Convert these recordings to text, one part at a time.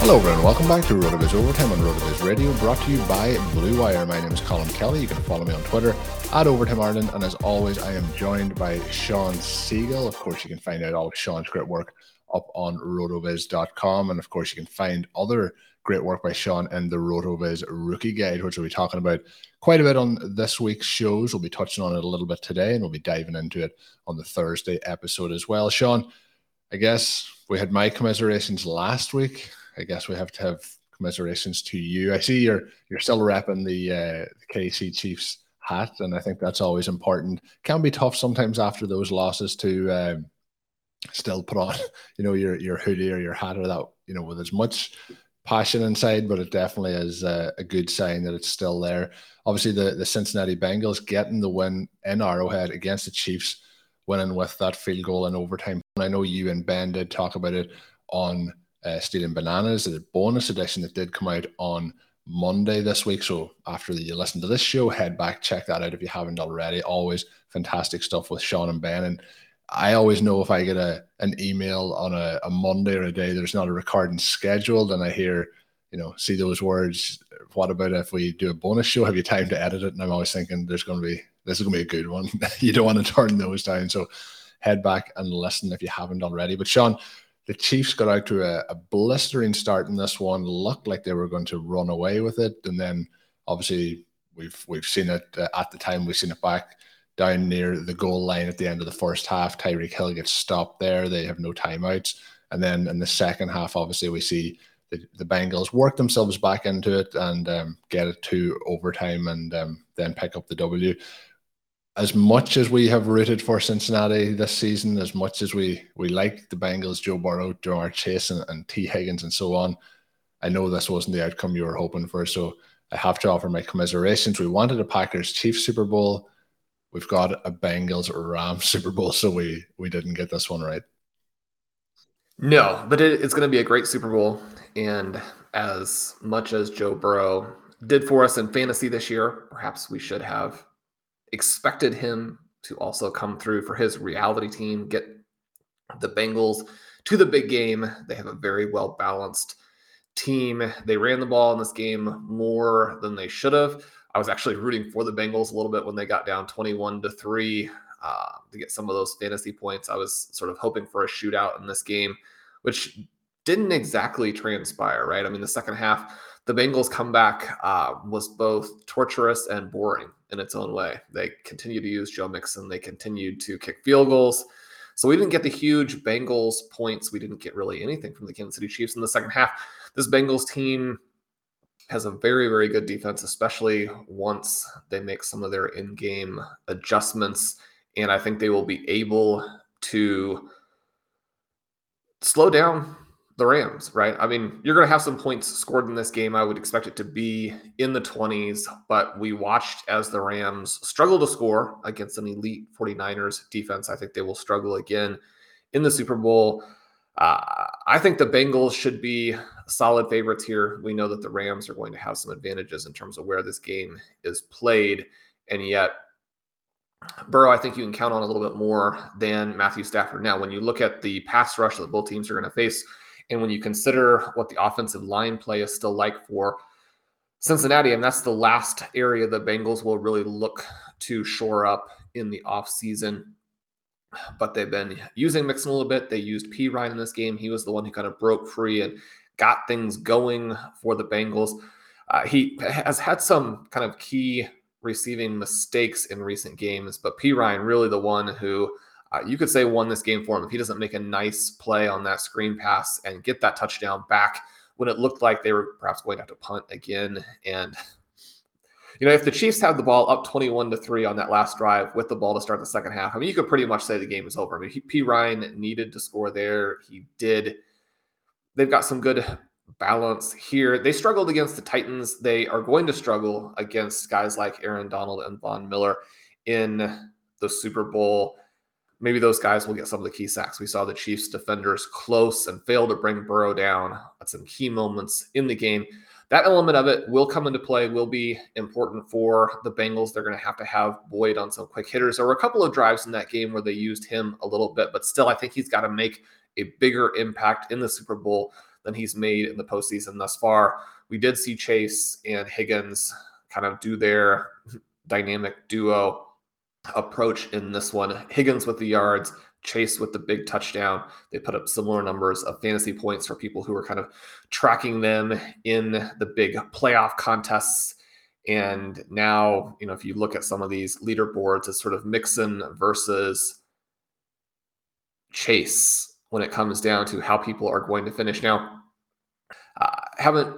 Hello, everyone. Welcome back to RotoViz Overtime on RotoViz Radio, brought to you by Blue Wire. My name is Colm Kelly. You can follow me on Twitter at Overtime Ireland. And as always, I am joined by Shawn Siegele. Of course, you can find out all of Shawn's great work up on rotoviz.com. And of course, you can find other great work by Shawn in the Rotoviz Rookie Guide, which we'll be talking about quite a bit on this week's shows. We'll be touching on it a little bit today, and we'll be diving into it on the Thursday episode as well. Shawn, I guess we had my commiserations last week. I guess we have to have commiserations to you. I see you're you're still wrapping the, uh, KC Chiefs hat, and I think that's always important. Can be tough sometimes after those losses to um, still put on, you know, your your hoodie or your hat or that, you know, with as much passion inside, but it definitely is a, a, good sign that it's still there. Obviously, the, the Cincinnati Bengals getting the win in Arrowhead against the Chiefs, winning with that field goal in overtime. And I know you and Ben did talk about it on uh, Stealing Bananas, the bonus edition that did come out on Monday this week. So after you listen to this show, head back, check that out if you haven't already. Always fantastic stuff with Shawn and Ben. And I always know if I get a an email on a, a Monday or a day there's not a recording scheduled, and I hear, you know, see those words. What about if we do a bonus show? Have you time to edit it? And I'm always thinking there's going to be this is going to be a good one. you don't want to turn those down. So head back and listen if you haven't already. But Shawn, the Chiefs got out to a, a blistering start in this one. Looked like they were going to run away with it, and then obviously we've we've seen it uh, at the time. We've seen it back down near the goal line at the end of the first half. Tyreek Hill gets stopped there. They have no timeouts. And then in the second half, obviously, we see the, the Bengals work themselves back into it and um, get it to overtime and um, then pick up the W. As much as we have rooted for Cincinnati this season, as much as we we like the Bengals, Joe Burrow, Ja'Marr Chase, and, and Tee Higgins, and so on, I know this wasn't the outcome you were hoping for. So I have to offer my commiserations. We wanted a Packers Chiefs Super Bowl we've got a Bengals Rams Super Bowl, so we we didn't get this one right. No, but it, it's going to be a great Super Bowl, and as much as Joe Burrow did for us in fantasy this year, perhaps we should have expected him to also come through for his reality team, get the Bengals to the big game. They have a very well balanced team. They ran the ball in this game more than they should have. I was actually rooting for the Bengals a little bit when they got down 21 to 3 uh, to get some of those fantasy points. I was sort of hoping for a shootout in this game, which didn't exactly transpire, right? I mean, the second half, the Bengals' comeback uh, was both torturous and boring in its own way. They continued to use Joe Mixon, they continued to kick field goals. So we didn't get the huge Bengals points. We didn't get really anything from the Kansas City Chiefs in the second half. This Bengals team has a very, very good defense, especially once they make some of their in game adjustments. And I think they will be able to slow down the Rams, right? I mean, you're going to have some points scored in this game. I would expect it to be in the 20s, but we watched as the Rams struggle to score against an elite 49ers defense. I think they will struggle again in the Super Bowl. Uh, I think the Bengals should be solid favorites here. We know that the Rams are going to have some advantages in terms of where this game is played, and yet Burrow, I think you can count on a little bit more than Matthew Stafford. Now, when you look at the pass rush that both teams are going to face, and when you consider what the offensive line play is still like for Cincinnati, and that's the last area the Bengals will really look to shore up in the offseason. But they've been using Mixon a little bit. They used Perine in this game. He was the one who kind of broke free and got things going for the Bengals. Uh, he has had some kind of key receiving mistakes in recent games, but Perine really the one who uh, you could say won this game for him if he doesn't make a nice play on that screen pass and get that touchdown back when it looked like they were perhaps going to have to punt again. And you know, if the Chiefs had the ball up 21 to 3 on that last drive with the ball to start the second half, I mean, you could pretty much say the game is over. I mean, he, Perine needed to score there. He did. They've got some good balance here. They struggled against the Titans. They are going to struggle against guys like Aaron Donald and Von Miller in the Super Bowl maybe those guys will get some of the key sacks. We saw the Chiefs defenders close and fail to bring Burrow down at some key moments in the game. That element of it will come into play, will be important for the Bengals. They're going to have to have Boyd on some quick hitters. There were a couple of drives in that game where they used him a little bit, but still, I think he's got to make a bigger impact in the Super Bowl than he's made in the postseason thus far. We did see Chase and Higgins kind of do their dynamic duo approach in this one. Higgins with the yards, Chase with the big touchdown. They put up similar numbers of fantasy points for people who were kind of tracking them in the big playoff contests. And now, you know, if you look at some of these leaderboards, it's sort of Mixon versus Chase when it comes down to how people are going to finish. Now, I haven't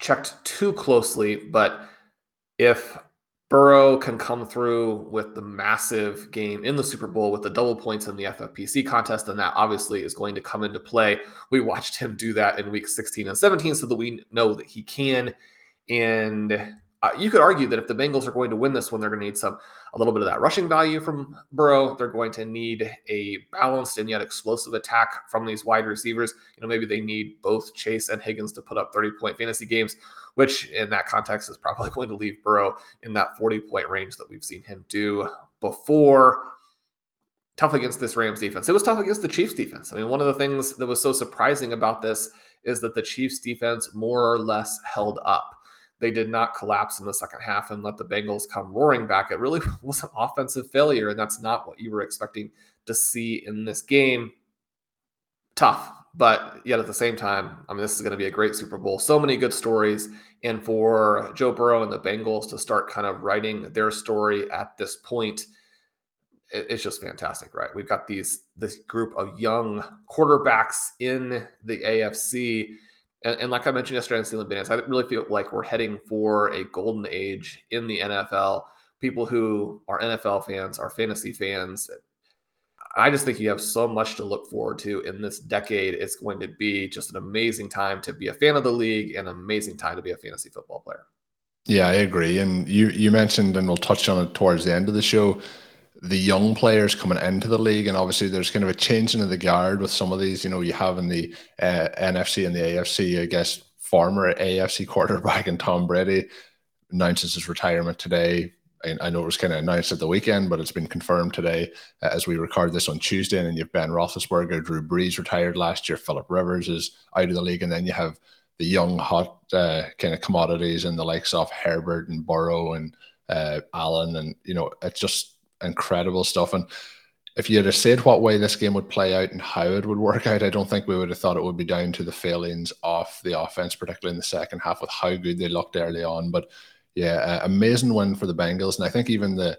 checked too closely, but if Burrow can come through with the massive game in the Super Bowl with the double points in the FFPC contest, and that obviously is going to come into play. We watched him do that in week 16 and 17 so that we know that he can. And uh, you could argue that if the Bengals are going to win this one, they're going to need some a little bit of that rushing value from Burrow. They're going to need a balanced and yet explosive attack from these wide receivers. You know, maybe they need both Chase and Higgins to put up 30 point fantasy games which in that context is probably going to leave Burrow in that 40 point range that we've seen him do before. Tough against this Rams defense. It was tough against the Chiefs defense. I mean, one of the things that was so surprising about this is that the Chiefs defense more or less held up. They did not collapse in the second half and let the Bengals come roaring back. It really was an offensive failure, and that's not what you were expecting to see in this game. Tough, but yet at the same time, I mean, this is going to be a great Super Bowl. So many good stories. And for Joe Burrow and the Bengals to start kind of writing their story at this point, it's just fantastic, right? We've got these this group of young quarterbacks in the AFC. And, and like I mentioned yesterday on Stealing Bananas, I really feel like we're heading for a golden age in the NFL. People who are NFL fans, are fantasy fans, I just think you have so much to look forward to in this decade. It's going to be just an amazing time to be a fan of the league and an amazing time to be a fantasy football player. Yeah, I agree. And you you mentioned, and we'll touch on it towards the end of the show, the young players coming into the league, and obviously there's kind of a changing of the guard with some of these. You know, you have in the uh, NFC and the AFC, I guess, former AFC quarterback and Tom Brady announces his retirement today. I know it was kind of announced at the weekend, but it's been confirmed today uh, as we record this on Tuesday. And you have Ben Roethlisberger, Drew Brees retired last year, Philip Rivers is out of the league, and then you have the young hot uh, kind of commodities and the likes of Herbert and Burrow and uh, Allen, and you know it's just incredible stuff. And if you had said what way this game would play out and how it would work out, I don't think we would have thought it would be down to the failings of the offense, particularly in the second half, with how good they looked early on, but yeah, uh, amazing win for the Bengals, and I think even the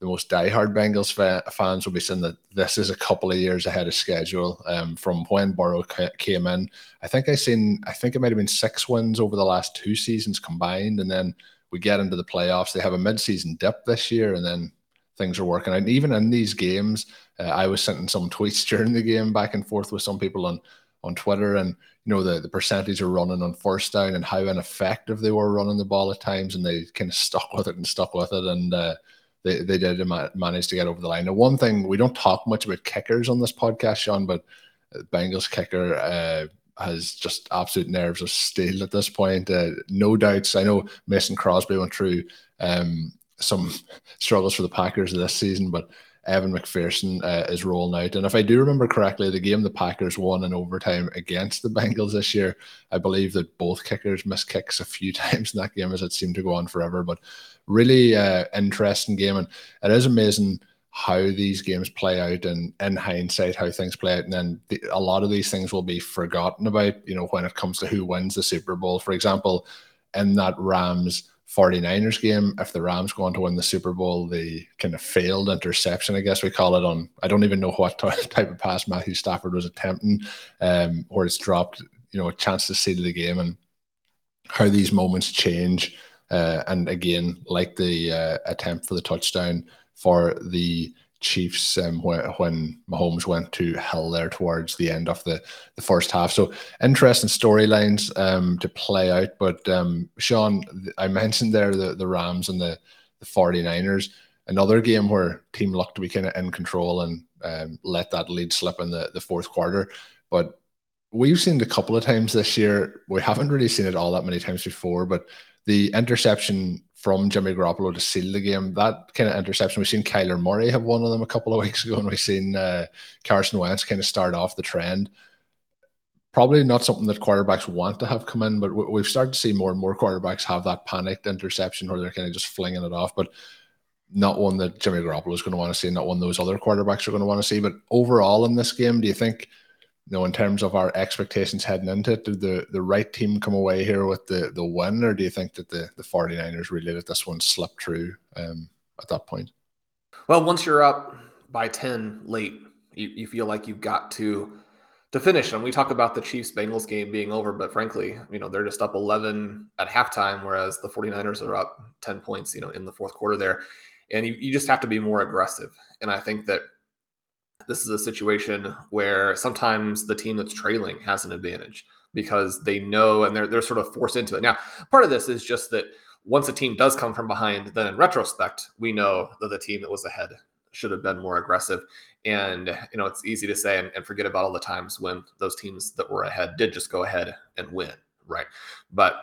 the most diehard Bengals fa- fans will be saying that this is a couple of years ahead of schedule um, from when Burrow ca- came in. I think I seen, I think it might have been six wins over the last two seasons combined, and then we get into the playoffs. They have a mid-season dip this year, and then things are working out. And even in these games, uh, I was sending some tweets during the game back and forth with some people on on Twitter, and you know the the percentage of running on first down and how ineffective they were running the ball at times, and they kind of stuck with it and stuck with it, and uh, they they did manage to get over the line. Now, one thing we don't talk much about kickers on this podcast, Shawn, but Bengals kicker uh, has just absolute nerves of steel at this point. Uh, no doubts. I know Mason Crosby went through um, some struggles for the Packers this season, but Evan McPherson uh, is rolling out. And if I do remember correctly, the game the Packers won in overtime against the Bengals this year, I believe that both kickers missed kicks a few times in that game as it seemed to go on forever. But really uh, interesting game. And it is amazing how these games play out and in hindsight how things play out and then the, a lot of these things will be forgotten about you know when it comes to who wins the super bowl for example in that rams 49ers game if the rams go on to win the super bowl the kind of failed interception i guess we call it on i don't even know what type of pass matthew stafford was attempting um where it's dropped you know a chance to seal the game and how these moments change uh, and again like the uh, attempt for the touchdown for the Chiefs um, when, Mahomes went to Hill there towards the end of the, the first half. So interesting storylines um, to play out. But um, Shawn, I mentioned there the, the Rams and the, the 49ers. Another game where team looked to be kind of in control and um, let that lead slip in the, the fourth quarter. But we've seen it a couple of times this year. We haven't really seen it all that many times before, but the interception from Jimmy Garoppolo to seal the game. That kind of interception, we've seen Kyler Murray have one of them a couple of weeks ago, and we've seen uh, Carson Wentz kind of start off the trend. Probably not something that quarterbacks want to have come in, but we've started to see more and more quarterbacks have that panicked interception where they're kind of just flinging it off. But not one that Jimmy Garoppolo is going to want to see, not one those other quarterbacks are going to want to see. But overall in this game, do you think – you know, in terms of our expectations heading into it, did the, the right team come away here with the, the win, or do you think that the, the 49ers really let this one slip through um, at that point? Well, once you're up by 10 late, you, you feel like you've got to to finish. And we talk about the Chiefs Bengals game being over, but frankly, you know, they're just up 11 at halftime, whereas the 49ers are up 10 points, you know, in the fourth quarter there. And you, you just have to be more aggressive. And I think that this is a situation where sometimes the team that's trailing has an advantage because they know and they're they're sort of forced into it. Now, part of this is just that once a team does come from behind, then in retrospect, we know that the team that was ahead should have been more aggressive. And you know, it's easy to say and, and forget about all the times when those teams that were ahead did just go ahead and win, right? But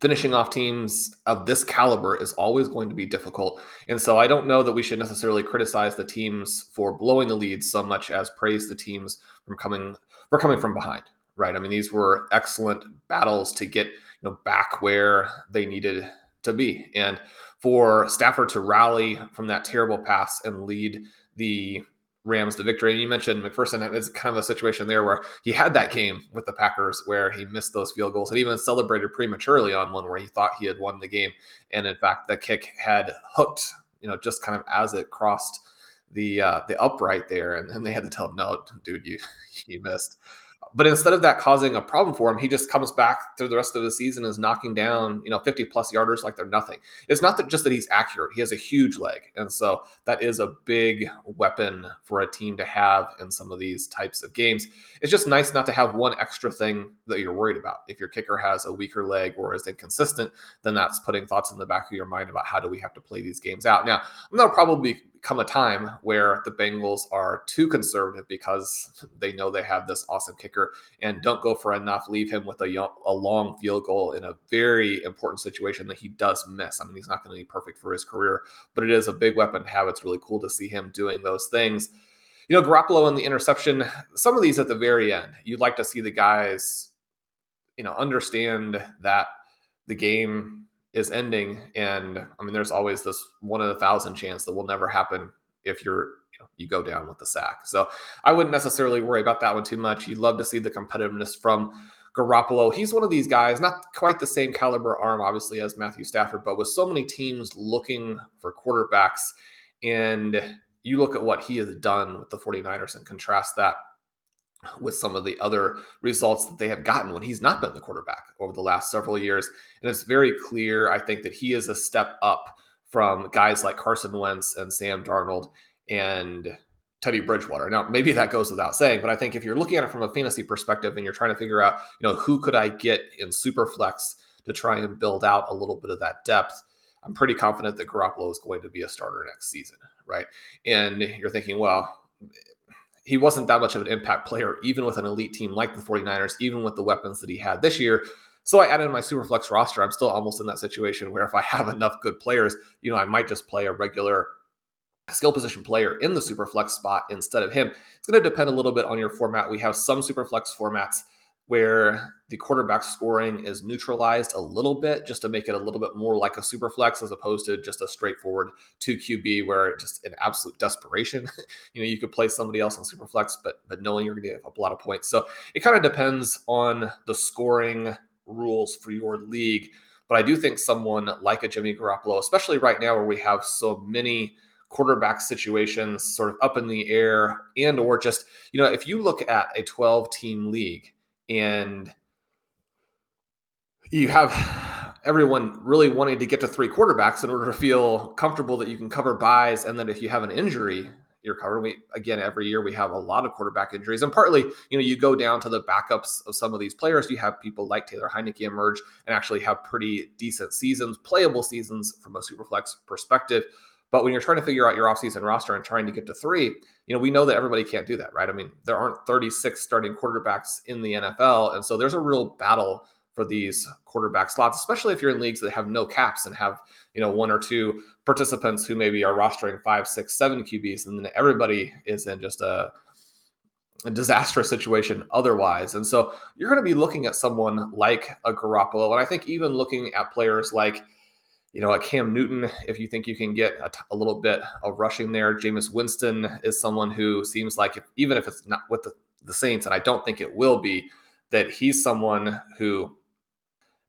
finishing off teams of this caliber is always going to be difficult. And so I don't know that we should necessarily criticize the teams for blowing the lead so much as praise the teams from coming for coming from behind. Right. I mean, these were excellent battles to get, you know, back where they needed to be. And for Stafford to rally from that terrible pass and lead the Rams to victory. And you mentioned McPherson is kind of a situation there where he had that game with the Packers where he missed those field goals and even celebrated prematurely on one where he thought he had won the game. And in fact, the kick had hooked, you know, just kind of as it crossed the uh, the upright there, and then they had to tell him, "No, dude, you you missed." But instead of that causing a problem for him, he just comes back through the rest of the season is knocking down, you know, 50 plus yarders like they're nothing. It's not that just that he's accurate. He has a huge leg. And so that is a big weapon for a team to have in some of these types of games. It's just nice not to have one extra thing that you're worried about. If your kicker has a weaker leg or is inconsistent, then that's putting thoughts in the back of your mind about how do we have to play these games out. Now, I'm not probably come a time where the Bengals are too conservative because they know they have this awesome kicker and don't go for enough, leave him with a, a long field goal in a very important situation that he does miss. I mean, he's not going to be perfect for his career, but it is a big weapon to have. It's really cool to see him doing those things. You know, Garoppolo and the interception, some of these at the very end, you'd like to see the guys, you know, understand that the game is ending. And I mean, there's always this one in a thousand chance that will never happen if you're you, know, you go down with the sack. So I wouldn't necessarily worry about that one too much. You'd love to see the competitiveness from Garoppolo. He's one of these guys, not quite the same caliber arm, obviously, as Matthew Stafford, but with so many teams looking for quarterbacks. And you look at what he has done with the 49ers and contrast that with some of the other results that they have gotten when he's not been the quarterback over the last several years. And it's very clear, I think, that he is a step up from guys like Carson Wentz and Sam Darnold and Teddy Bridgewater. Now, maybe that goes without saying, but I think if you're looking at it from a fantasy perspective and you're trying to figure out, you know, who could I get in Superflex to try and build out a little bit of that depth, I'm pretty confident that Garoppolo is going to be a starter next season, right? And you're thinking, well, he wasn't that much of an impact player, even with an elite team like the 49ers, even with the weapons that he had this year. So I added my Superflex roster. I'm still almost in that situation where if I have enough good players, you know, I might just play a regular skill position player in the Superflex spot instead of him. It's going to depend a little bit on your format. We have some Superflex formats where the quarterback scoring is neutralized a little bit just to make it a little bit more like a super flex as opposed to just a straightforward 2 QB where just in absolute desperation, you know, you could play somebody else on super flex, but but knowing you're gonna get a lot of points. So it kind of depends on the scoring rules for your league. But I do think someone like a Jimmy Garoppolo, especially right now where we have so many quarterback situations sort of up in the air and or just, you know, if you look at a 12 team league and you have everyone really wanting to get to three quarterbacks in order to feel comfortable that you can cover buys and then if you have an injury you're covered. We again every year we have a lot of quarterback injuries and partly you know you go down to the backups of some of these players. You have people like taylor heinicke emerge and actually have pretty decent seasons playable seasons from a superflex perspective but when you're trying to figure out your offseason roster and trying to get to three, you know, we know that everybody can't do that, right? I mean, there aren't 36 starting quarterbacks in the NFL. And so there's a real battle for these quarterback slots, especially if you're in leagues that have no caps and have, you know, one or two participants who maybe are rostering five, six, seven QBs, and then everybody is in just a, a disastrous situation otherwise. And so you're going to be looking at someone like a Garoppolo. And I think even looking at players like, you know, a Cam Newton, if you think you can get a, t- a little bit of rushing there, Jameis Winston is someone who seems like, if, even if it's not with the, the Saints, and I don't think it will be, that he's someone who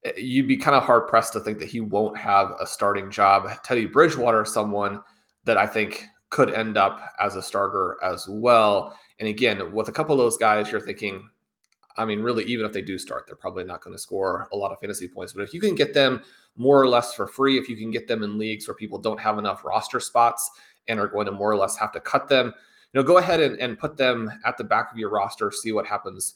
eh, you'd be kind of hard pressed to think that he won't have a starting job. Teddy Bridgewater, someone that I think could end up as a starter as well. And again, with a couple of those guys, you're thinking, I mean, really, even if they do start, they're probably not going to score a lot of fantasy points. But if you can get them more or less for free, if you can get them in leagues where people don't have enough roster spots and are going to more or less have to cut them, you know, go ahead and, and put them at the back of your roster, see what happens.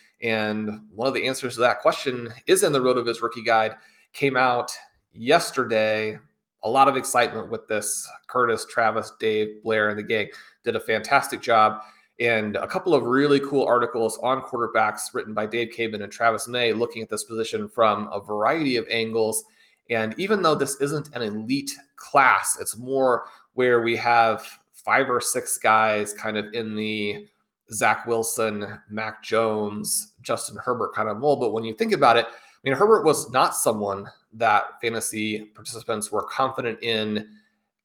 And one of the answers to that question is in the RotoViz rookie guide. Came out yesterday. A lot of excitement with this. Curtis, Travis, Dave, Blair, and the gang did a fantastic job and a couple of really cool articles on quarterbacks written by Dave Caban and Travis May, looking at this position from a variety of angles. And even though this isn't an elite class, it's more where we have five or six guys kind of in the Zach Wilson, Mac Jones, Justin Herbert kind of mold. But when you think about it, I mean, Herbert was not someone that fantasy participants were confident in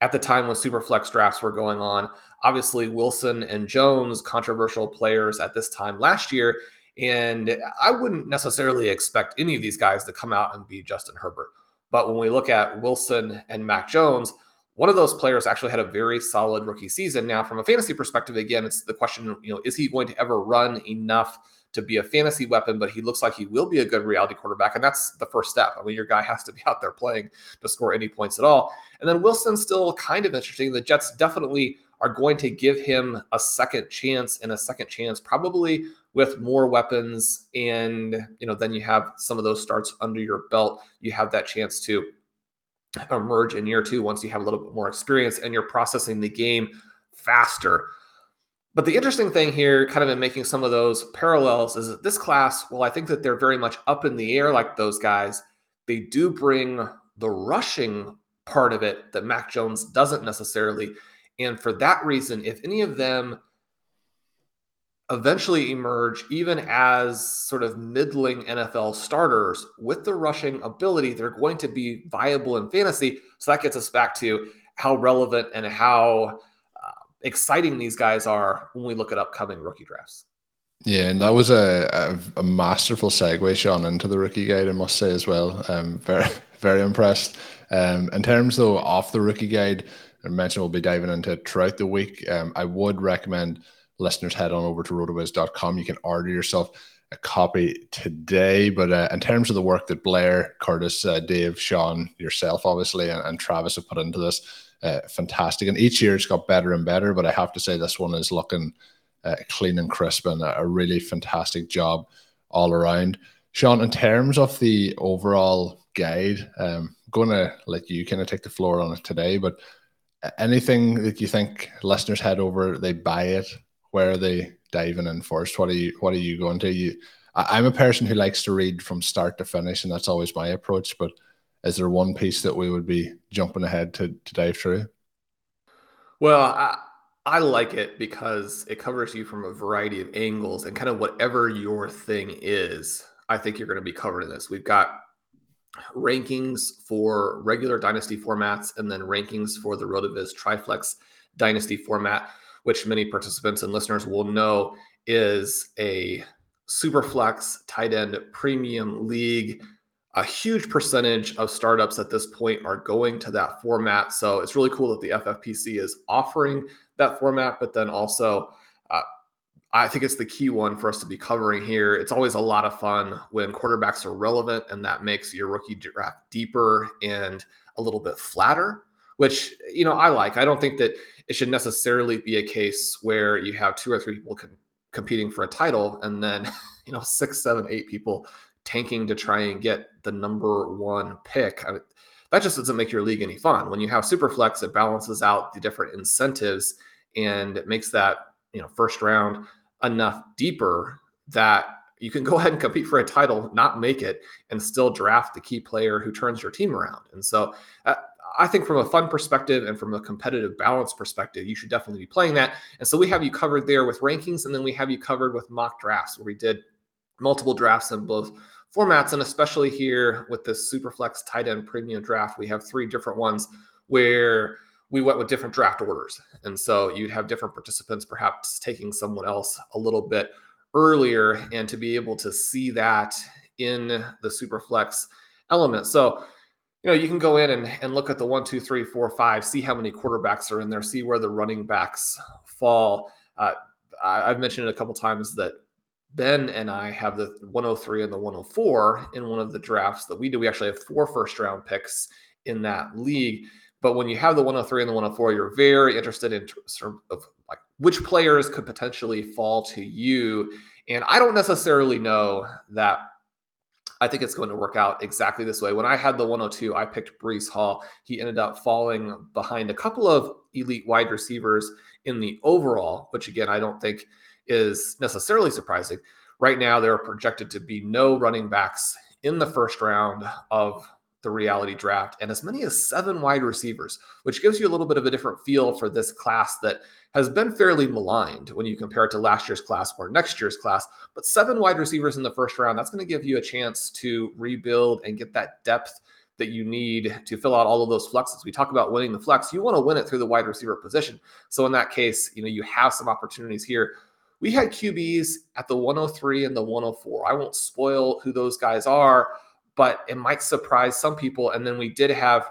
at the time when Superflex drafts were going on. Obviously, Wilson and Jones, controversial players at this time last year. And I wouldn't necessarily expect any of these guys to come out and be Justin Herbert. But when we look at Wilson and Mac Jones, one of those players actually had a very solid rookie season. Now, from a fantasy perspective, again, it's the question, you know, is he going to ever run enough to be a fantasy weapon? But he looks like he will be a good reality quarterback. And that's the first step. I mean, your guy has to be out there playing to score any points at all. And then Wilson's still kind of interesting. The Jets definitely are going to give him a second chance and a second chance, probably with more weapons. And, you know, then you have some of those starts under your belt. You have that chance to emerge in year two once you have a little bit more experience and you're processing the game faster. But the interesting thing here, kind of in making some of those parallels, is that this class, well, I think that they're very much up in the air like those guys. They do bring the rushing part of it that Mac Jones doesn't necessarily. And for that reason, if any of them eventually emerge even as sort of middling NFL starters with the rushing ability, they're going to be viable in fantasy. So that gets us back to how relevant and how uh, exciting these guys are when we look at upcoming rookie drafts. Yeah, and that was a, a, a masterful segue, Shawn, into the rookie guide, I must say as well. Um, very, very impressed. Um, in terms, though, off the rookie guide, I mentioned we'll be diving into throughout the week. Um, I would recommend – listeners head on over to rotoviz.com. You can order yourself a copy today. But uh, in terms of the work that Blair, Curtis, uh, Dave, Shawn, yourself, obviously, and, and Travis have put into this, uh, fantastic. And each year it's got better and better. But I have to say, this one is looking uh, clean and crisp and a, a really fantastic job all around. Shawn, in terms of the overall guide, um, I'm going to let you kind of take the floor on it today. But uh, anything that you think listeners head over, they buy it, where are they diving in first? What are you What are you going to? You, I, am a person who likes to read from start to finish, and that's always my approach. But is there one piece that we would be jumping ahead to to dive through? Well, I, I like it because it covers you from a variety of angles and kind of whatever your thing is. I think you're going to be covered in this. We've got rankings for regular dynasty formats and then rankings for the Rotoviz Triflex dynasty format which many participants and listeners will know is a super flex tight end premium league. A huge percentage of startups at this point are going to that format. So it's really cool that the FFPC is offering that format, but then also, uh, I think it's the key one for us to be covering here. It's always a lot of fun when quarterbacks are relevant, and that makes your rookie draft deeper and a little bit flatter, which, you know, I like. I don't think that it should necessarily be a case where you have two or three people com- competing for a title and then you know six seven eight people tanking to try and get the number one pick I that just doesn't make your league any fun when you have superflex it balances out the different incentives and it makes that you know first round enough deeper that you can go ahead and compete for a title, not make it, and still draft the key player who turns your team around. And so uh, I think from a fun perspective and from a competitive balance perspective, you should definitely be playing that. And so we have you covered there with rankings, and then we have you covered with mock drafts, where we did multiple drafts in both formats, and especially here with this Superflex tight end premium draft, we have three different ones where we went with different draft orders. And so you'd have different participants perhaps taking someone else a little bit earlier, and to be able to see that in the Superflex element. So you know, you can go in and, and look at the one, two, three, four, five, see how many quarterbacks are in there, see where the running backs fall. Uh, I, have mentioned it a couple times that Ben and I have the 103 and the 104 in one of the drafts that we do. We actually have four first round picks in that league. But when you have the 103 and the 104, you're very interested in terms of like which players could potentially fall to you. And I don't necessarily know that I think it's going to work out exactly this way. When I had the 102, I picked Breece Hall. He ended up falling behind a couple of elite wide receivers in the overall, which again, I don't think is necessarily surprising. Right now, there are projected to be no running backs in the first round of the reality draft and as many as seven wide receivers, which gives you a little bit of a different feel for this class that has been fairly maligned when you compare it to last year's class or next year's class. But seven wide receivers in the first round, that's going to give you a chance to rebuild and get that depth that you need to fill out all of those flexes. We talk about winning the flex. You want to win it through the wide receiver position. So in that case, you know, you have some opportunities here. We had QBs at the 103 and the 104. I won't spoil who those guys are but it might surprise some people. And then we did have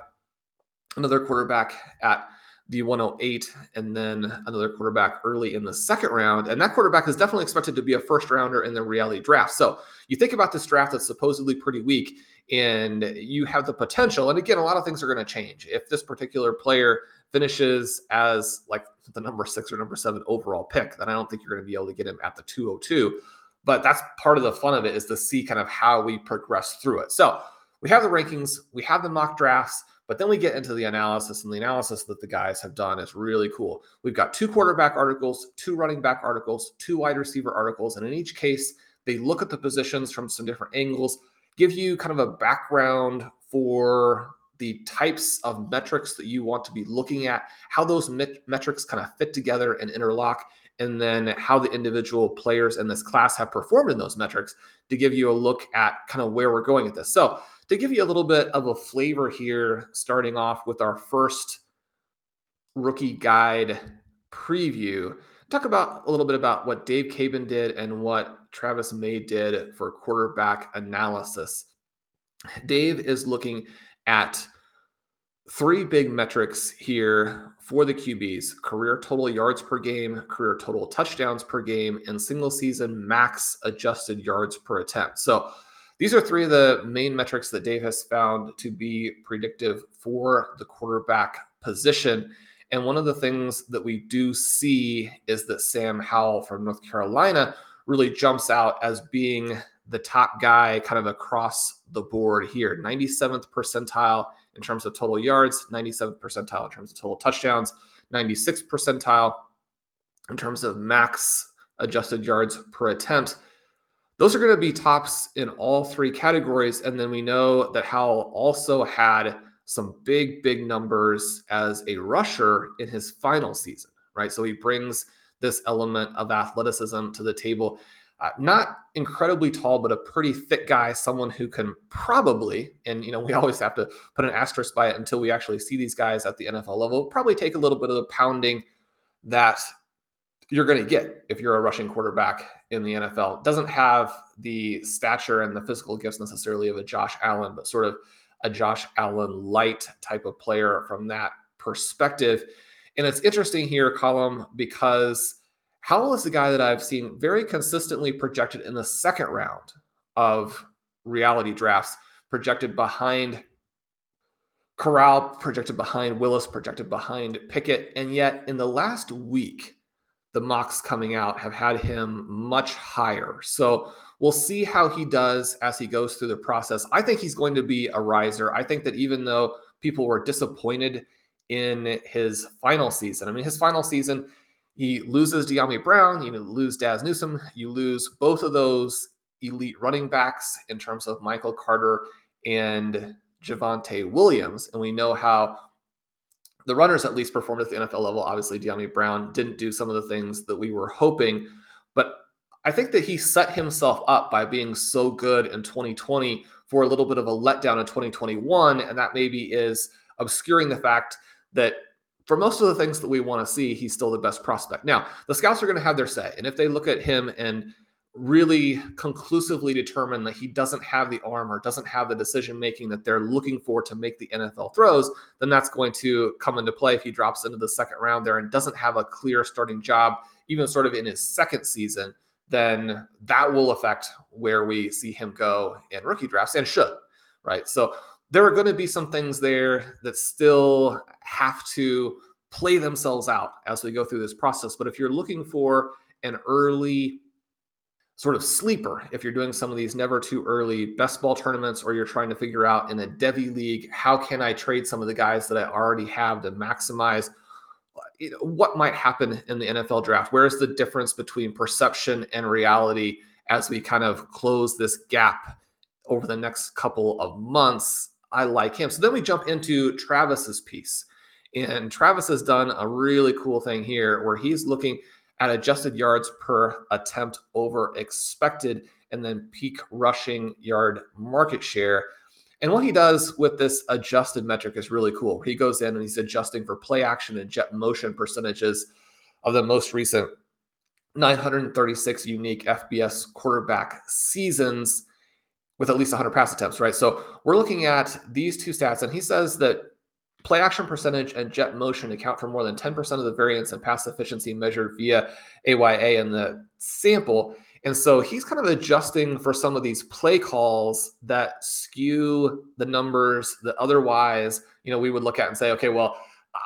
another quarterback at the 108 and then another quarterback early in the second round. And that quarterback is definitely expected to be a first rounder in the reality draft. So you think about this draft that's supposedly pretty weak and you have the potential. And again, a lot of things are going to change. If this particular player finishes as like the number six or number seven overall pick, then I don't think you're going to be able to get him at the 202 but that's part of the fun of it is to see kind of how we progress through it. So we have the rankings, we have the mock drafts, but then we get into the analysis, and the analysis that the guys have done is really cool. We've got two quarterback articles, two running back articles, two wide receiver articles, and in each case, they look at the positions from some different angles, give you kind of a background for the types of metrics that you want to be looking at, how those met- metrics kind of fit together and interlock, and then how the individual players in this class have performed in those metrics to give you a look at kind of where we're going at this. So, to give you a little bit of a flavor here, starting off with our first rookie guide preview, talk about a little bit about what Dave Caban did and what Travis May did for quarterback analysis. Dave is looking at three big metrics here for the QBs career total yards per game, career total touchdowns per game, and single season max adjusted yards per attempt. So these are three of the main metrics that Dave has found to be predictive for the quarterback position. And one of the things that we do see is that Sam Howell from North Carolina really jumps out as being the top guy kind of across the board here 97th percentile in terms of total yards, 97th percentile in terms of total touchdowns, 96th percentile in terms of max adjusted yards per attempt. Those are going to be tops in all three categories. And then we know that Howell also had some big, big numbers as a rusher in his final season, right? So he brings this element of athleticism to the table. Uh, not incredibly tall, but a pretty thick guy, someone who can probably, and you know, we always have to put an asterisk by it until we actually see these guys at the NFL level, probably take a little bit of the pounding that you're going to get if you're a rushing quarterback in the NFL. Doesn't have the stature and the physical gifts necessarily of a Josh Allen, but sort of a Josh Allen light type of player from that perspective. And it's interesting here, Colm, because Howell is the guy that I've seen very consistently projected in the second round of reality drafts, projected behind Corral, projected behind Willis, projected behind Pickett. And yet in the last week, the mocks coming out have had him much higher. So we'll see how he does as he goes through the process. I think he's going to be a riser. I think that even though people were disappointed in his final season, I mean, his final season, he loses Dyami Brown, you lose Dazz Newsome, you lose both of those elite running backs in terms of Michael Carter and Javonte Williams. And we know how the runners at least performed at the NFL level. Obviously, Dyami Brown didn't do some of the things that we were hoping, but I think that he set himself up by being so good in 2020 for a little bit of a letdown in 2021. And that maybe is obscuring the fact that for most of the things that we want to see, he's still the best prospect. Now, the scouts are going to have their say. And if they look at him and really conclusively determine that he doesn't have the arm or doesn't have the decision making that they're looking for to make the NFL throws, then that's going to come into play if he drops into the second round there and doesn't have a clear starting job, even sort of in his second season, then that will affect where we see him go in rookie drafts and should, right? So there are going to be some things there that still have to play themselves out as we go through this process. But if you're looking for an early sort of sleeper, if you're doing some of these never too early best ball tournaments, or you're trying to figure out in a Devy league, how can I trade some of the guys that I already have to maximize what might happen in the NFL draft? Where is the difference between perception and reality as we kind of close this gap over the next couple of months? I like him. So then we jump into Travis's piece. And Travis has done a really cool thing here where he's looking at adjusted yards per attempt over expected and then peak rushing yard market share. And what he does with this adjusted metric is really cool. He goes in and he's adjusting for play action and jet motion percentages of the most recent 936 unique FBS quarterback seasons with at least 100 pass attempts, right? So we're looking at these two stats, and he says that play action percentage and jet motion account for more than 10% of the variance in pass efficiency measured via AYA in the sample. And so he's kind of adjusting for some of these play calls that skew the numbers that otherwise, you know, we would look at and say, okay, well,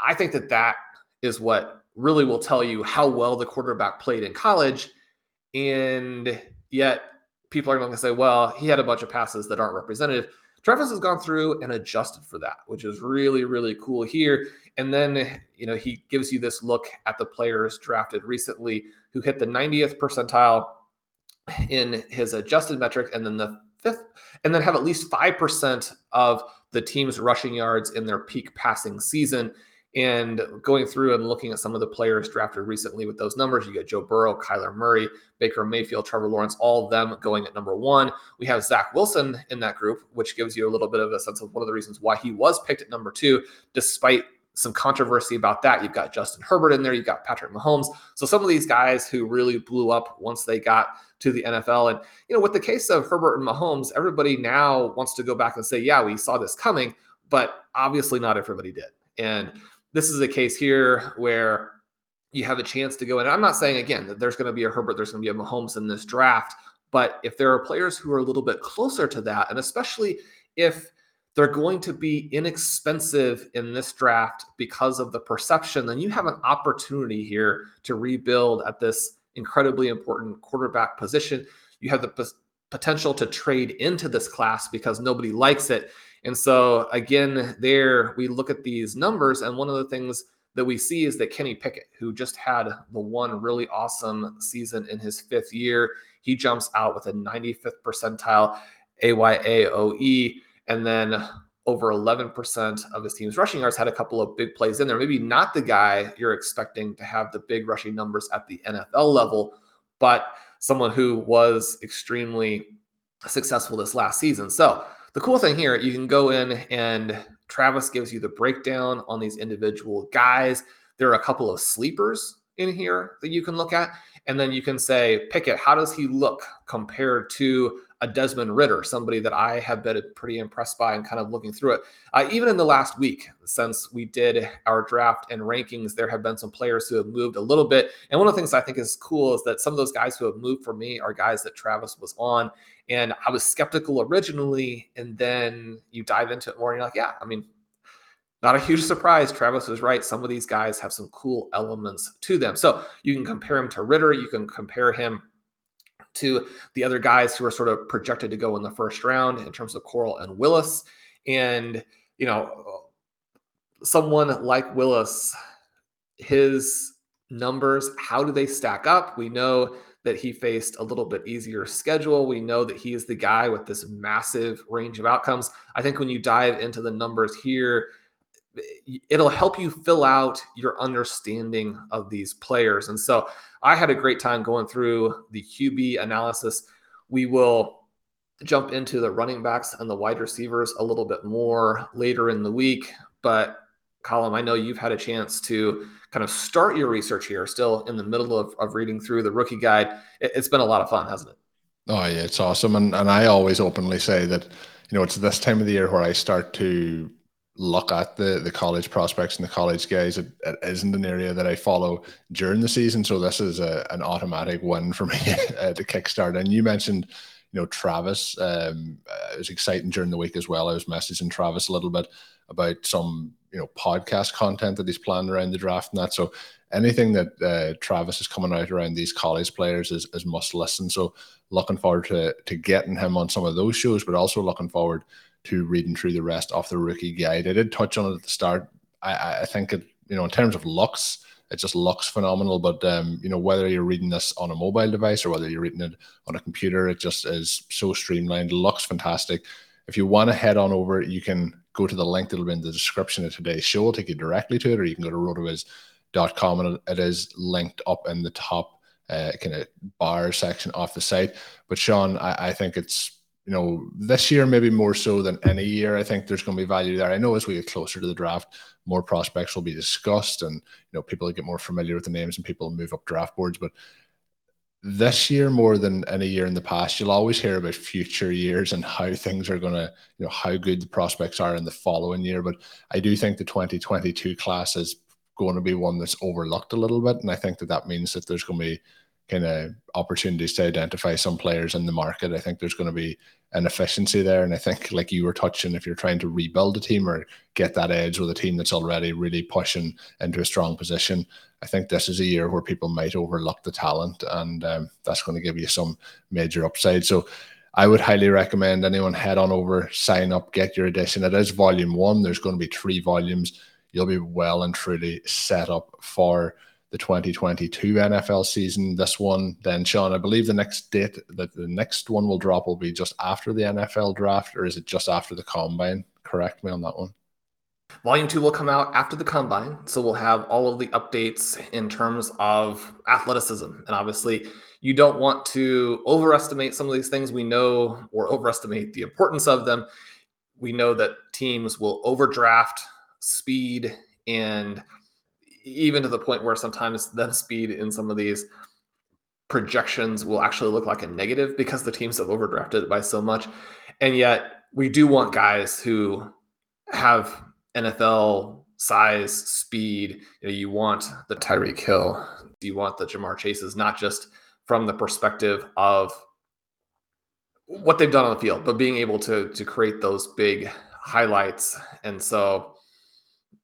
I think that that is what really will tell you how well the quarterback played in college. And yet people are going to say, well, he had a bunch of passes that aren't representative. Travis has gone through and adjusted for that, which is really, really cool here. And then, you know, he gives you this look at the players drafted recently who hit the 90th percentile in his adjusted metric and then the fifth, and then have at least 5% of the team's rushing yards in their peak passing season. And going through and looking at some of the players drafted recently with those numbers, you get Joe Burrow, Kyler Murray, Baker Mayfield, Trevor Lawrence, all of them going at number one. We have Zach Wilson in that group, which gives you a little bit of a sense of one of the reasons why he was picked at number two, despite some controversy about that. You've got Justin Herbert in there, you've got Patrick Mahomes. So some of these guys who really blew up once they got to the NFL. And, you know, with the case of Herbert and Mahomes, everybody now wants to go back and say, yeah, we saw this coming, but obviously not everybody did. And this is a case here where you have a chance to go in. I'm not saying again that there's going to be a Herbert, there's going to be a Mahomes in this draft, but if there are players who are a little bit closer to that, and especially if they're going to be inexpensive in this draft because of the perception, then you have an opportunity here to rebuild at this incredibly important quarterback position. You have the p- potential to trade into this class because nobody likes it. And so, again, there we look at these numbers, and one of the things that we see is that Kenny Pickett, who just had the one really awesome season in his fifth year, he jumps out with a 95th percentile AYAOE, and then over 11% of his team's rushing yards had a couple of big plays in there. Maybe not the guy you're expecting to have the big rushing numbers at the NFL level, but someone who was extremely successful this last season. So, the cool thing here, you can go in and Travis gives you the breakdown on these individual guys. There are a couple of sleepers in here that you can look at. And then you can say, Pickett, how does he look compared to a Desmond Ridder, somebody that I have been pretty impressed by and kind of looking through it. Uh, even in the last week, since we did our draft and rankings, there have been some players who have moved a little bit. And one of the things I think is cool is that some of those guys who have moved for me are guys that Travis was on. And I was skeptical originally. And then you dive into it more and you're like, yeah, I mean, not a huge surprise. Travis was right. Some of these guys have some cool elements to them. So you can compare him to Ridder. You can compare him to the other guys who are sort of projected to go in the first round in terms of Corral and Willis. And, you know, someone like Willis, his numbers, how do they stack up? We know that he faced a little bit easier schedule. We know that he is the guy with this massive range of outcomes. I think when you dive into the numbers here, it'll help you fill out your understanding of these players. And so I had a great time going through the QB analysis. We will jump into the running backs and the wide receivers a little bit more later in the week. But Colm, I know you've had a chance to kind of start your research here, still in the middle of, of reading through the rookie guide. It, it's been a lot of fun, hasn't it? Oh yeah, it's awesome. And and I always openly say that, you know, it's this time of the year where I start to look at the the college prospects and the college guys. It, it isn't an area that I follow during the season, so this is a, an automatic win for me uh, to kickstart. And you mentioned, you know, Travis. Um, uh, it was exciting during the week as well. I was messaging Travis a little bit about some you know podcast content that he's planned around the draft and that. So anything that uh, Travis is coming out around these college players is, is must listen. So looking forward to to getting him on some of those shows, but also looking forward to reading through the rest of the rookie guide. I did touch on it at the start. I, I think it, you know, in terms of looks, it just looks phenomenal. But um, you know, whether you're reading this on a mobile device or whether you're reading it on a computer, it just is so streamlined. Looks fantastic. if you want to head on over, you can go to the link that'll be in the description of today's show. It'll take you directly to it, or you can go to rotoviz.com and it is linked up in the top uh, kind of bar section off the site. But Shawn, I, I think it's you know, this year maybe more so than any year. I think there's going to be value there. I know as we get closer to the draft, more prospects will be discussed, and you know, people get more familiar with the names, and people move up draft boards. But this year, more than any year in the past, you'll always hear about future years and how things are going to, you know, how good the prospects are in the following year. But I do think the 2022 class is going to be one that's overlooked a little bit, and I think that that means that there's going to be kind of opportunities to identify some players in the market. I think there's going to be an efficiency there. And I think, like you were touching, if you're trying to rebuild a team or get that edge with a team that's already really pushing into a strong position, I think this is a year where people might overlook the talent, and um, that's going to give you some major upside. So, I would highly recommend anyone head on over, sign up, get your edition. It is volume one. There's going to be three volumes. You'll be well and truly set up for the 2022 NFL season. This one, then Shawn, I believe the next date that the next one will drop will be just after the NFL draft, or is it just after the combine? Correct me on that one. Volume two will come out after the combine. So we'll have all of the updates in terms of athleticism. And obviously, you don't want to overestimate some of these things we know or overestimate the importance of them. We know that teams will overdraft speed and even to the point where sometimes the speed in some of these projections will actually look like a negative because the teams have overdrafted it by so much. And yet we do want guys who have NFL size, speed. You, know, you want the Tyreek Hill, you want the Ja'Marr Chases, not just from the perspective of what they've done on the field, but being able to to create those big highlights. And so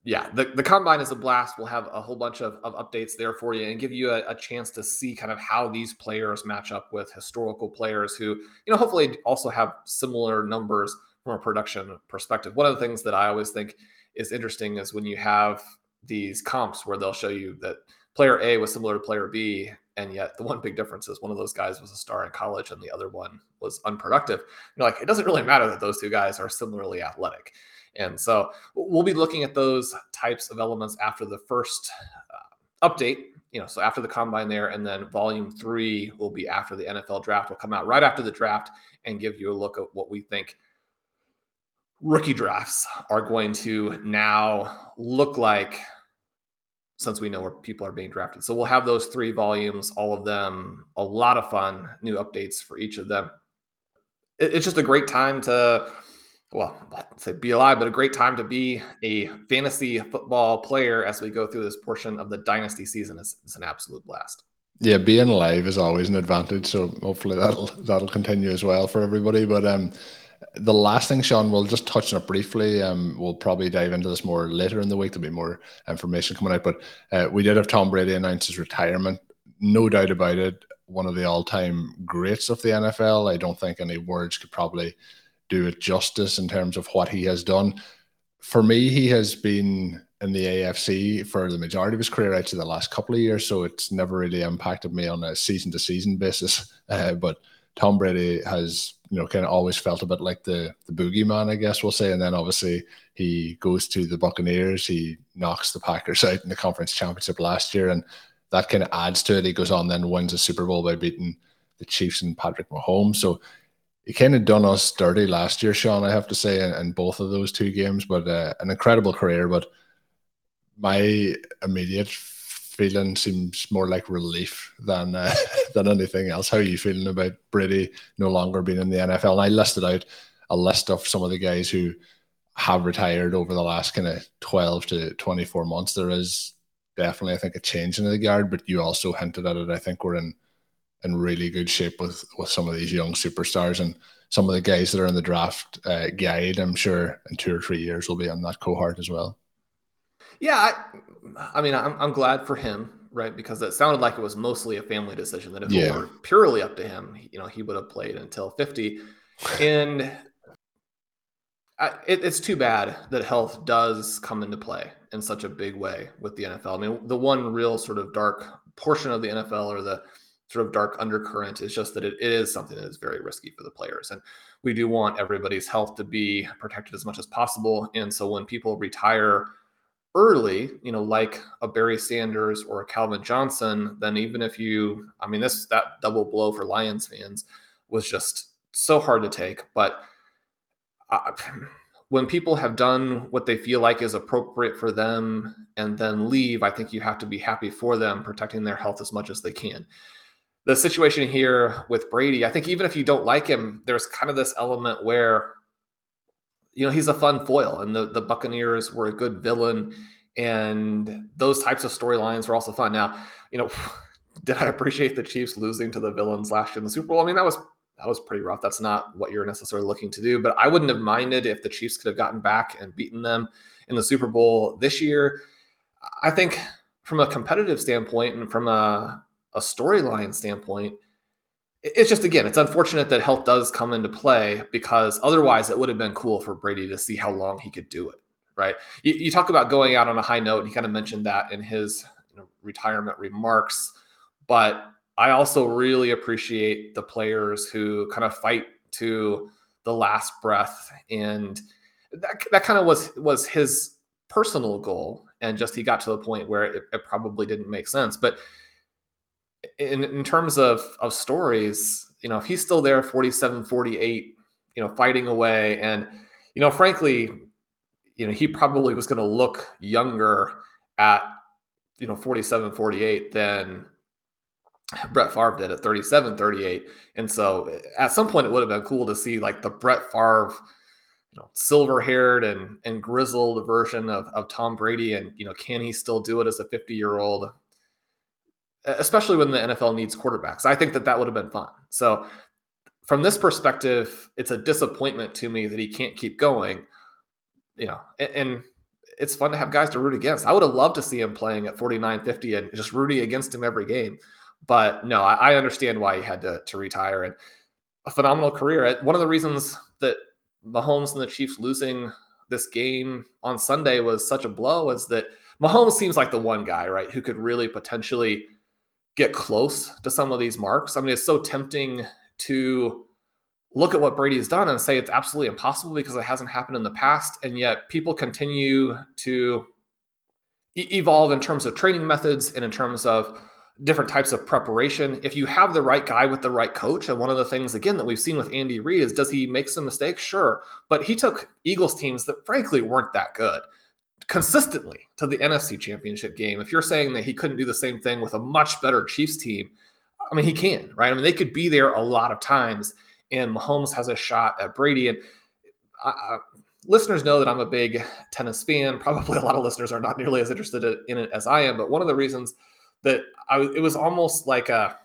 yeah, the, the combine is a blast. We'll have a whole bunch of, of updates there for you and give you a, a, chance to see kind of how these players match up with historical players who, you know, hopefully also have similar numbers from a production perspective. One of the things that I always think is interesting is when you have these comps where they'll show you that player A was similar to player B, and yet the one big difference is one of those guys was a star in college and the other one was unproductive. You're like, it doesn't really matter that those two guys are similarly athletic. And so we'll be looking at those types of elements after the first uh, update, you know, so after the combine there, and then volume three will be after the NFL draft. will come out right after the draft and give you a look at what we think rookie drafts are going to now look like since we know where people are being drafted. So we'll have those three volumes, all of them, a lot of fun, new updates for each of them. It's just a great time to well, I'd say be alive, but a great time to be a fantasy football player as we go through this portion of the dynasty season. It's, it's an absolute blast. Yeah, being alive is always an advantage. So hopefully that'll that'll continue as well for everybody. But um, the last thing, Shawn, we'll just touch on it briefly. Um, we'll probably dive into this more later in the week. There'll be more information coming out. But uh, we did have Tom Brady announce his retirement. No doubt about it. One of the all-time greats of the NFL. I don't think any words could probably do it justice in terms of what he has done. For me, he has been in the AFC for the majority of his career, actually the last couple of years. So it's never really impacted me on a season to season basis. Uh, but Tom Brady has, you know, kind of always felt a bit like the the boogeyman, I guess we'll say. And then obviously he goes to the Buccaneers. He knocks the Packers out in the conference championship last year, and that kind of adds to it. He goes on then wins a Super Bowl by beating the Chiefs and Patrick Mahomes. So he kind of done us dirty last year, Shawn. I have to say, in, in both of those two games, but uh, an incredible career. But my immediate feeling seems more like relief than uh, than anything else. How are you feeling about Brady no longer being in the NFL? And I listed out a list of some of the guys who have retired over the last kind of 12 to 24 months. There is definitely, I think, a change in the guard, but you also hinted at it. I think we're in in really good shape with with some of these young superstars and some of the guys that are in the draft uh, guide. I'm sure in two or three years will be on that cohort as well. Yeah, I, I mean, I'm I'm glad for him, right? Because it sounded like it was mostly a family decision. That if yeah. it were purely up to him, you know, he would have played until 50. And I, it, it's too bad that health does come into play in such a big way with the NFL. I mean, the one real sort of dark portion of the NFL or the sort of dark undercurrent is just that it, it is something that is very risky for the players. And we do want everybody's health to be protected as much as possible. And so when people retire early, you know, like a Barry Sanders or a Calvin Johnson, then even if you, I mean, this that double blow for Lions fans was just so hard to take. But uh, when people have done what they feel like is appropriate for them and then leave, I think you have to be happy for them, protecting their health as much as they can. The situation here with Brady, I think even if you don't like him, there's kind of this element where, you know, he's a fun foil, and the, the Buccaneers were a good villain, and those types of storylines were also fun. Now, you know, did I appreciate the Chiefs losing to the villains last year in the Super Bowl? I mean, that was that was pretty rough. That's not what you're necessarily looking to do. But I wouldn't have minded if the Chiefs could have gotten back and beaten them in the Super Bowl this year. I think from a competitive standpoint and from a, a storyline standpoint, it's just again, it's unfortunate that health does come into play because otherwise it would have been cool for Brady to see how long he could do it. Right? You, you talk about going out on a high note. He kind of mentioned that in his you know, retirement remarks, but I also really appreciate the players who kind of fight to the last breath, and that that kind of was was his personal goal, and just he got to the point where it, it probably didn't make sense. But in in terms of of stories, you know, if he's still there, 47, 48, you know, fighting away, and you know, frankly, you know, he probably was going to look younger at you know 47 48 than Brett Favre did at 37, 38. And so at some point it would have been cool to see like the Brett Favre, you know, silver haired and and grizzled version of, of Tom Brady. And you know, can he still do it as a 50 year old? Especially when the NFL needs quarterbacks. I think that that would have been fun. So from this perspective, it's a disappointment to me that he can't keep going. You know, and, and it's fun to have guys to root against. I would have loved to see him playing at 49, 50 and just rooting against him every game. But no, I, I understand why he had to, to retire and a phenomenal career. One of the reasons that Mahomes and the Chiefs losing this game on Sunday was such a blow is that Mahomes seems like the one guy, right, who could really potentially get close to some of these marks. I mean, it's so tempting to look at what Brady's done and say it's absolutely impossible because it hasn't happened in the past. And yet people continue to evolve in terms of training methods and in terms of different types of preparation. If you have the right guy with the right coach, and one of the things again that we've seen with Andy Reid is does he make some mistakes? Sure. But he took Eagles teams that frankly weren't that good consistently to the NFC championship game. If you're saying that he couldn't do the same thing with a much better Chiefs team, I mean, he can, right? I mean, they could be there a lot of times, and Mahomes has a shot at Brady. And I, listeners know that I'm a big tennis fan. Probably a lot of listeners are not nearly as interested in it as I am. But one of the reasons that I it was almost like a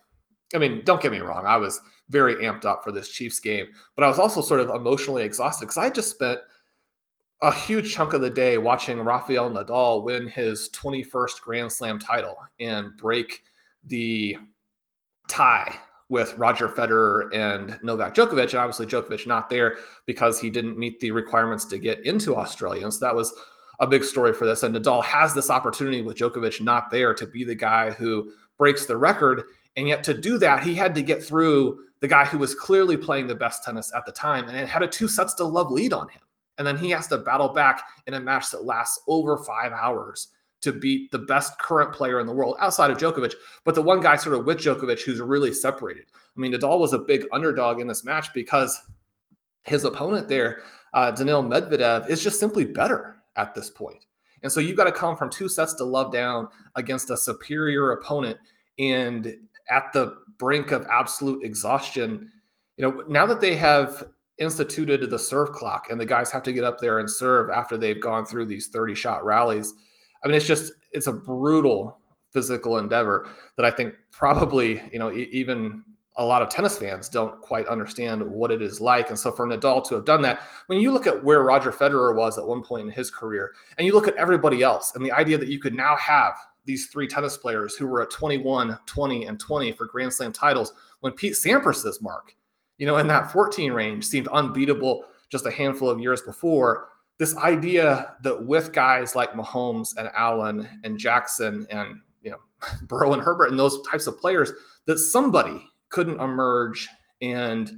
I mean, don't get me wrong, I was very amped up for this Chiefs game, but I was also sort of emotionally exhausted because I just spent a huge chunk of the day watching Rafael Nadal win his 21st Grand Slam title and break the tie with Roger Federer and Novak Djokovic. And obviously, Djokovic not there because he didn't meet the requirements to get into Australia. And so that was a big story for this. And Nadal has this opportunity with Djokovic not there to be the guy who breaks the record. And yet to do that, he had to get through the guy who was clearly playing the best tennis at the time and had a two sets to love lead on him. And then he has to battle back in a match that lasts over five hours to beat the best current player in the world outside of Djokovic, but the one guy sort of with Djokovic who's really separated. I mean, Nadal was a big underdog in this match because his opponent there, uh, Daniil Medvedev, is just simply better at this point. And so you've got to come from two sets to love down against a superior opponent and at the brink of absolute exhaustion. You know, now that they have instituted the serve clock and the guys have to get up there and serve after they've gone through these 30 shot rallies. I mean, it's just, it's a brutal physical endeavor that I think probably, you know, even a lot of tennis fans don't quite understand what it is like. And so for Nadal to have done that, when you look at where Roger Federer was at one point in his career, and you look at everybody else, and the idea that you could now have these three tennis players who were at 21, 20, and 20 for Grand Slam titles, when Pete Sampras's mark, you know, in that 14 range seemed unbeatable just a handful of years before. This idea that with guys like Mahomes and Allen and Jackson and you know Burrow and Herbert and those types of players that somebody couldn't emerge and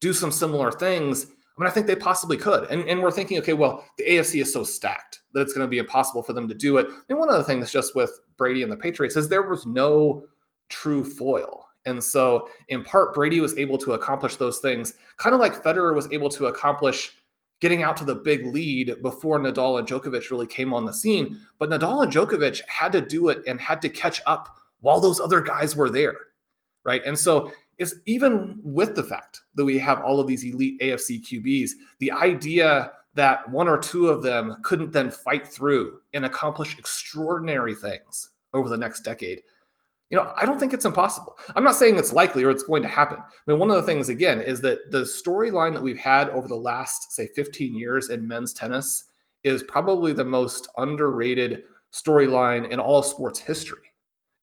do some similar things. I mean, I think they possibly could. And, and we're thinking, okay, well, the AFC is so stacked that it's going to be impossible for them to do it. And one of the things just with Brady and the Patriots is there was no true foil. And so, in part, Brady was able to accomplish those things, kind of like Federer was able to accomplish getting out to the big lead before Nadal and Djokovic really came on the scene. But Nadal and Djokovic had to do it and had to catch up while those other guys were there. Right. And so it's even with the fact that we have all of these elite AFC QBs, the idea that one or two of them couldn't then fight through and accomplish extraordinary things over the next decade you know, I don't think it's impossible. I'm not saying it's likely or it's going to happen. I mean, one of the things, again, is that the storyline that we've had over the last, say, 15 years in men's tennis is probably the most underrated storyline in all sports history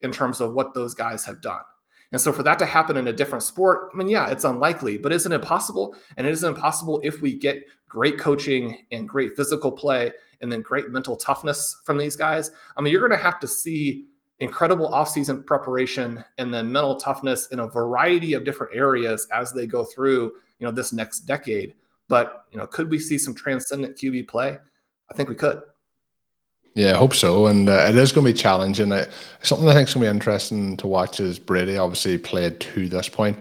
in terms of what those guys have done. And so for that to happen in a different sport, I mean, yeah, it's unlikely, but isn't it possible? And it isn't possible if we get great coaching and great physical play and then great mental toughness from these guys. I mean, you're going to have to see incredible offseason preparation and then mental toughness in a variety of different areas as they go through you know this next decade but you know could we see some transcendent qb play i think we could yeah, I hope so. And uh, it is going to be challenging. Uh, something I think is going to be interesting to watch is Brady obviously played to this point.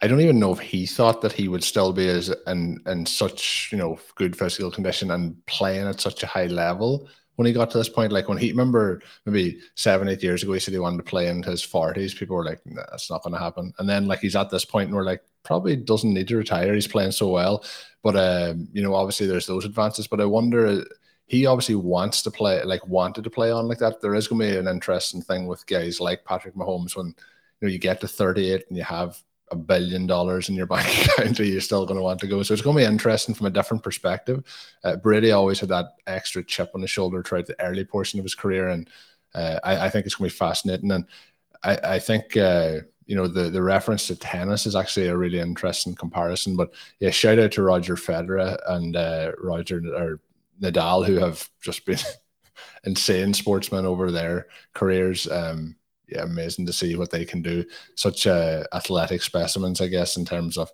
I don't even know if he thought that he would still be as in in such you know good physical condition and playing at such a high level when he got to this point. Like when he remember maybe seven, eight years ago, he said he wanted to play in his forties. People were like, nah, "That's not going to happen." And then like he's at this point, and we're like, probably doesn't need to retire. He's playing so well. But um, you know, obviously there's those advances. But I wonder. He obviously wants to play, like wanted to play on like that. There is going to be an interesting thing with guys like Patrick Mahomes when you know you get to 38 and you have a billion dollars in your bank account, you're still going to want to go? So it's going to be interesting from a different perspective. Uh, Brady always had that extra chip on his shoulder throughout the early portion of his career, and uh, I, I, think it's going to be fascinating. And I, I think uh, you know the the reference to tennis is actually a really interesting comparison. But yeah, shout out to Roger Federer and uh, Roger or Nadal who have just been insane sportsmen over their careers. Um, yeah, amazing to see what they can do. Such uh, athletic specimens, I guess, in terms of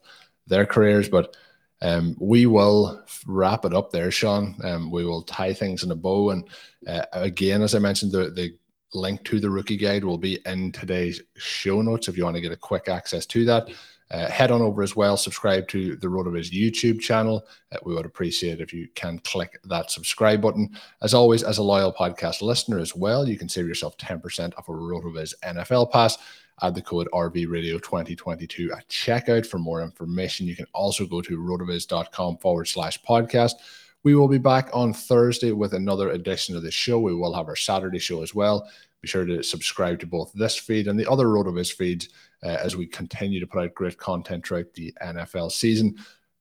their careers. But um, we will wrap it up there, Shawn. Um, we will tie things in a bow. And uh, again, as I mentioned, the, the link to the rookie guide will be in today's show notes if you want to get a quick access to that. Uh, head on over as well, subscribe to the RotoViz YouTube channel. Uh, we would appreciate if you can click that subscribe button. As always, as a loyal podcast listener as well, you can save yourself 10% off a RotoViz NFL pass. Add the code RVRadio2022 at checkout for more information. You can also go to rotoviz.com forward slash podcast. We will be back on Thursday with another edition of the show. We will have our Saturday show as well. Be sure to subscribe to both this feed and the other RotoViz feeds uh, as we continue to put out great content throughout the NFL season.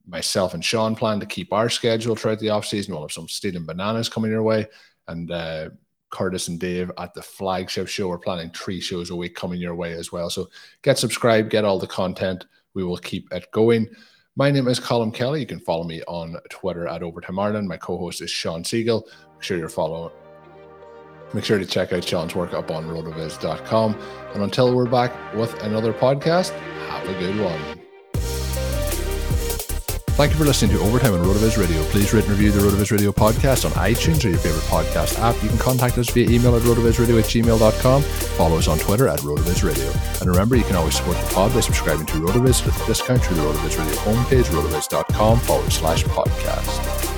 Myself and Shawn plan to keep our schedule throughout the offseason. We'll have some stealing bananas coming your way. And uh, Curtis and Dave at the flagship show. We're planning three shows a week coming your way as well. So get subscribed, get all the content. We will keep it going. My name is Colm Kelly. You can follow me on Twitter at Overtime Ireland. My co-host is Shawn Siegele. Make sure you're following Make sure to check out Shawn's work up on rotoviz.com. And until we're back with another podcast, have a good one. Thank you for listening to Overtime on Rotoviz Radio. Please rate and review the Rotoviz Radio podcast on iTunes or your favorite podcast app. You can contact us via email at rotovizradio at gmail.com. Follow us on Twitter at Rotoviz Radio. And remember, you can always support the pod by subscribing to Rotoviz with a discount through the Rotoviz Radio homepage, rotoviz.com forward slash podcast.